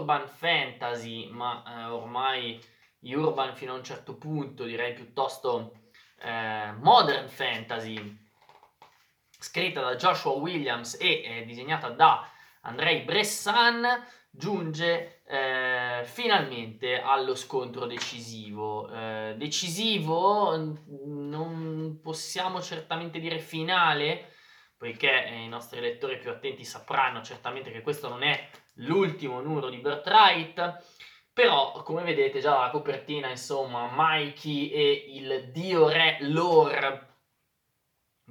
urban fantasy, ma eh, ormai urban fino a un certo punto, direi piuttosto eh, modern fantasy, scritta da Joshua Williams e eh, disegnata da Andrei Bressan, giunge eh, finalmente allo scontro decisivo. Eh, decisivo non possiamo certamente dire finale, poiché eh, i nostri lettori più attenti sapranno certamente che questo non è l'ultimo numero di Birthright. Però, come vedete già dalla copertina, insomma, Mikey e il dio re lore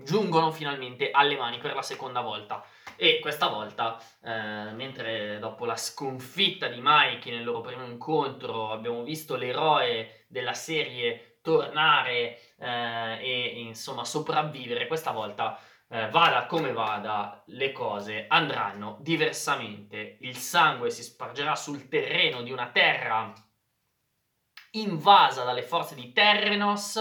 giungono finalmente alle mani per la seconda volta. E questa volta, eh, mentre dopo la sconfitta di Mikey nel loro primo incontro abbiamo visto l'eroe della serie tornare eh, e insomma sopravvivere, questa volta eh, vada come vada, le cose andranno diversamente. Il sangue si spargerà sul terreno di una terra invasa dalle forze di Terrenos.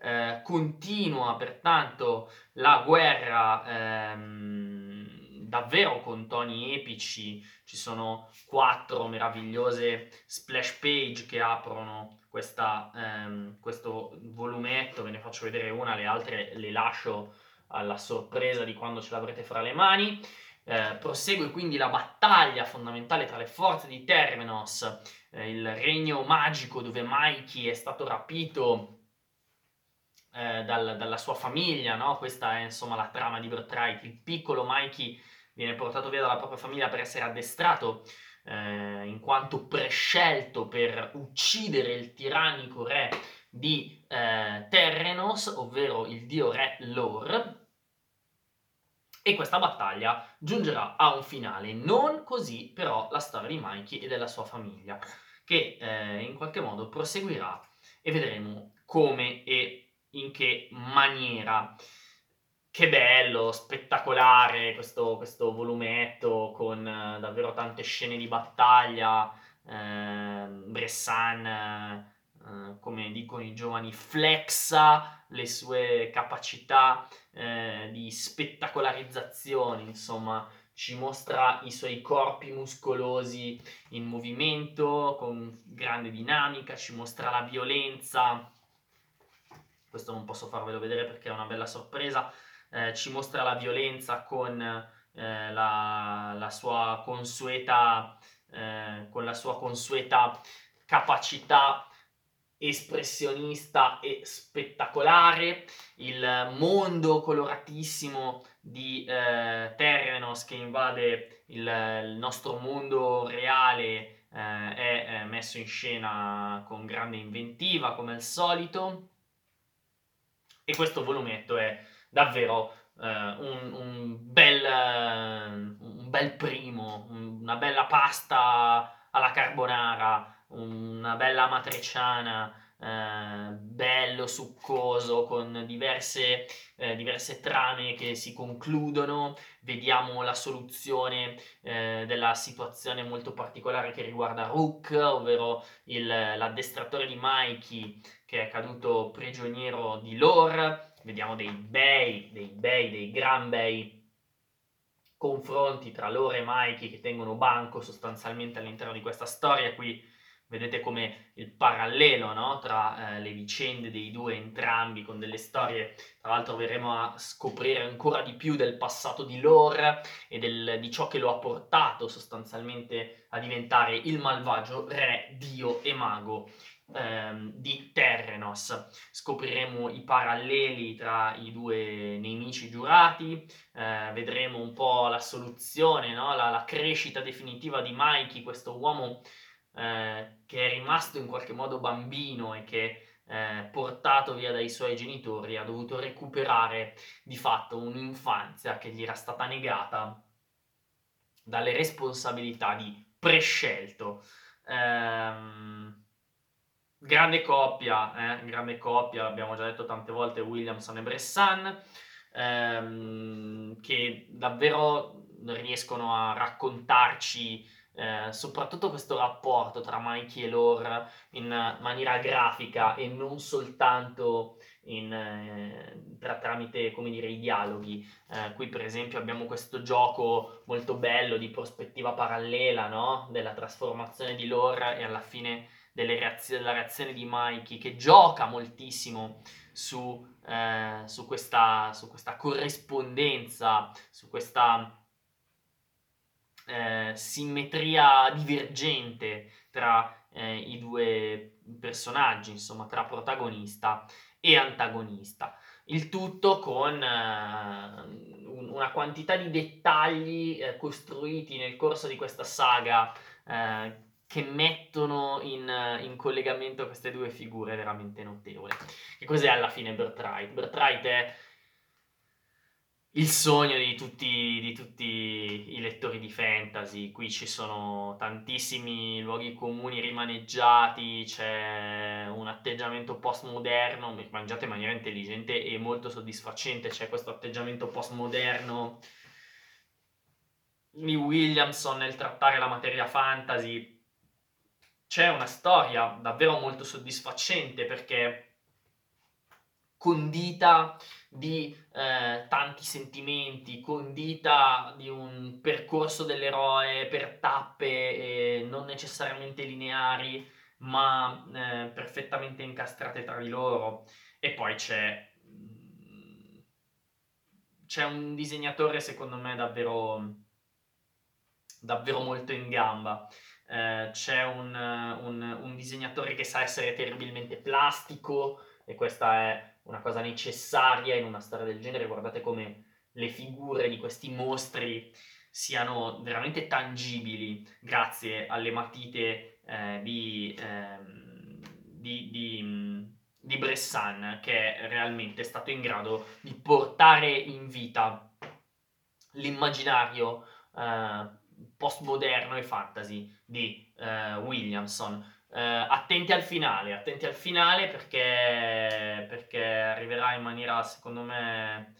Eh, continua pertanto la guerra ehm, davvero con toni epici, ci sono quattro meravigliose splash page che aprono questa, ehm, questo volumetto, ve ne faccio vedere una, le altre le lascio alla sorpresa di quando ce l'avrete fra le mani. Eh, prosegue quindi la battaglia fondamentale tra le forze di Termenos, eh, il regno magico dove Mikey è stato rapito eh, dal, dalla sua famiglia, no? questa è insomma la trama di Birthright, il piccolo Mikey viene portato via dalla propria famiglia per essere addestrato eh, in quanto prescelto per uccidere il tirannico re di eh, Terrenos, ovvero il dio re Lor. E questa battaglia giungerà a un finale, non così però la storia di Mikey e della sua famiglia, che eh, in qualche modo proseguirà e vedremo come e in che maniera che bello, spettacolare questo, questo volumetto con uh, davvero tante scene di battaglia. Uh, Bressan, uh, come dicono i giovani, flexa le sue capacità eh, di spettacolarizzazione, insomma, ci mostra i suoi corpi muscolosi in movimento con grande dinamica, ci mostra la violenza. Questo non posso farvelo vedere perché è una bella sorpresa eh, ci mostra la violenza con eh, la, la, sua consueta, eh, con la sua consueta capacità espressionista e spettacolare, il mondo coloratissimo di eh, Terrenos che invade il, il nostro mondo reale eh, è eh, messo in scena con grande inventiva come al solito. E questo volumetto è davvero eh, un, un, bel, un, bel, primo, una bella pasta alla carbonara, una bella matriciana. Eh, bello, succoso, con diverse, eh, diverse, trame che si concludono. Vediamo la soluzione eh, della situazione molto particolare che riguarda Rook, ovvero il, l'addestratore di Mikey che è caduto prigioniero di Lore vediamo dei bei, dei bei, dei gran bei confronti tra loro e Mikey che tengono banco sostanzialmente all'interno di questa storia. Qui vedete come il parallelo no? tra eh, le vicende dei due entrambi con delle storie, tra l'altro verremo a scoprire ancora di più del passato di Lore e del, di ciò che lo ha portato sostanzialmente a diventare il malvagio re, dio e mago ehm, di Terrenos. Scopriremo i paralleli tra i due nemici giurati, eh, vedremo un po' la soluzione, no? la, la, crescita definitiva di Mikey, questo uomo eh, che è rimasto in qualche modo bambino e che eh, portato via dai suoi genitori ha dovuto recuperare di fatto un'infanzia che gli era stata negata dalle responsabilità di prescelto. Ehm, Grande coppia, eh? grande coppia, abbiamo già detto tante volte Williamson e Bressan, ehm, che davvero riescono a raccontarci eh, soprattutto questo rapporto tra Mikey e Lore in maniera grafica e non soltanto in, eh, tra, tramite dire, i dialoghi. Eh, qui per esempio abbiamo questo gioco molto bello di prospettiva parallela no? della trasformazione di Lore e alla fine reazioni, della reazione di Mikey che gioca moltissimo su, eh, su, questa, su questa corrispondenza, su questa eh, simmetria divergente tra eh, i due personaggi, insomma, tra protagonista e antagonista. Il tutto con eh, una quantità di dettagli eh, costruiti nel corso di questa saga eh, che mettono in, in, collegamento queste due figure veramente notevole. Che cos'è alla fine Birthright? Birthright è il sogno di tutti, di tutti, i lettori di fantasy. Qui ci sono tantissimi luoghi comuni rimaneggiati, c'è un atteggiamento postmoderno, mangiato in maniera intelligente e molto soddisfacente, c'è questo atteggiamento postmoderno di Williamson nel trattare la materia fantasy. C'è una storia davvero molto soddisfacente perché condita di eh, tanti sentimenti, condita di un percorso dell'eroe per tappe eh, non necessariamente lineari, ma eh, perfettamente incastrate tra di loro. E poi c'è, mm, c'è un disegnatore, secondo me, davvero, davvero molto in gamba. Eh, c'è un, un, un disegnatore che sa essere terribilmente plastico, e questa è una cosa necessaria in una storia del genere. Guardate come le figure di questi mostri siano veramente tangibili grazie alle matite eh, di, eh, di, di, di, Bressan che è realmente stato in grado di portare in vita l'immaginario eh, postmoderno e fantasy di eh, Williamson eh, attenti al finale, attenti al finale perché, perché arriverà in maniera, secondo me,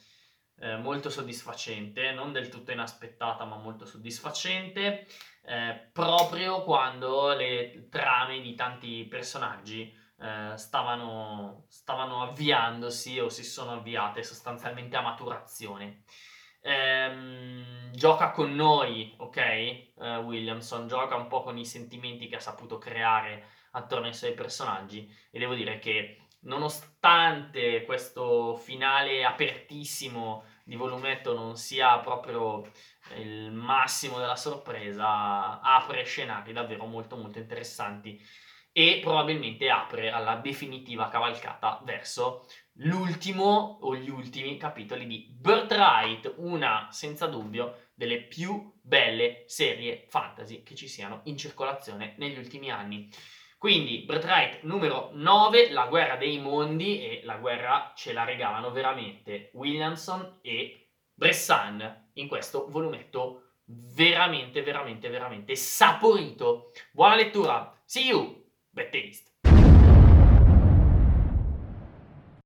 eh, molto soddisfacente, non del tutto inaspettata, ma molto soddisfacente, eh, proprio quando le trame di tanti personaggi eh, stavano, stavano avviandosi o si sono avviate sostanzialmente a maturazione. Ehm, gioca con noi, ok? Uh, Williamson gioca un po' con i sentimenti che ha saputo creare attorno ai suoi personaggi e devo dire che nonostante questo finale apertissimo di volumetto non sia proprio il massimo della sorpresa, apre scenari davvero molto molto interessanti e probabilmente apre alla definitiva cavalcata verso l'ultimo o gli ultimi capitoli di Birthright, una senza dubbio delle più belle serie fantasy che ci siano in circolazione negli ultimi anni. Quindi Birthright numero 9, la guerra dei mondi e la guerra ce la regalano veramente Williamson e Bressan in questo volumetto veramente, veramente, veramente saporito. Buona lettura, see you, A taste.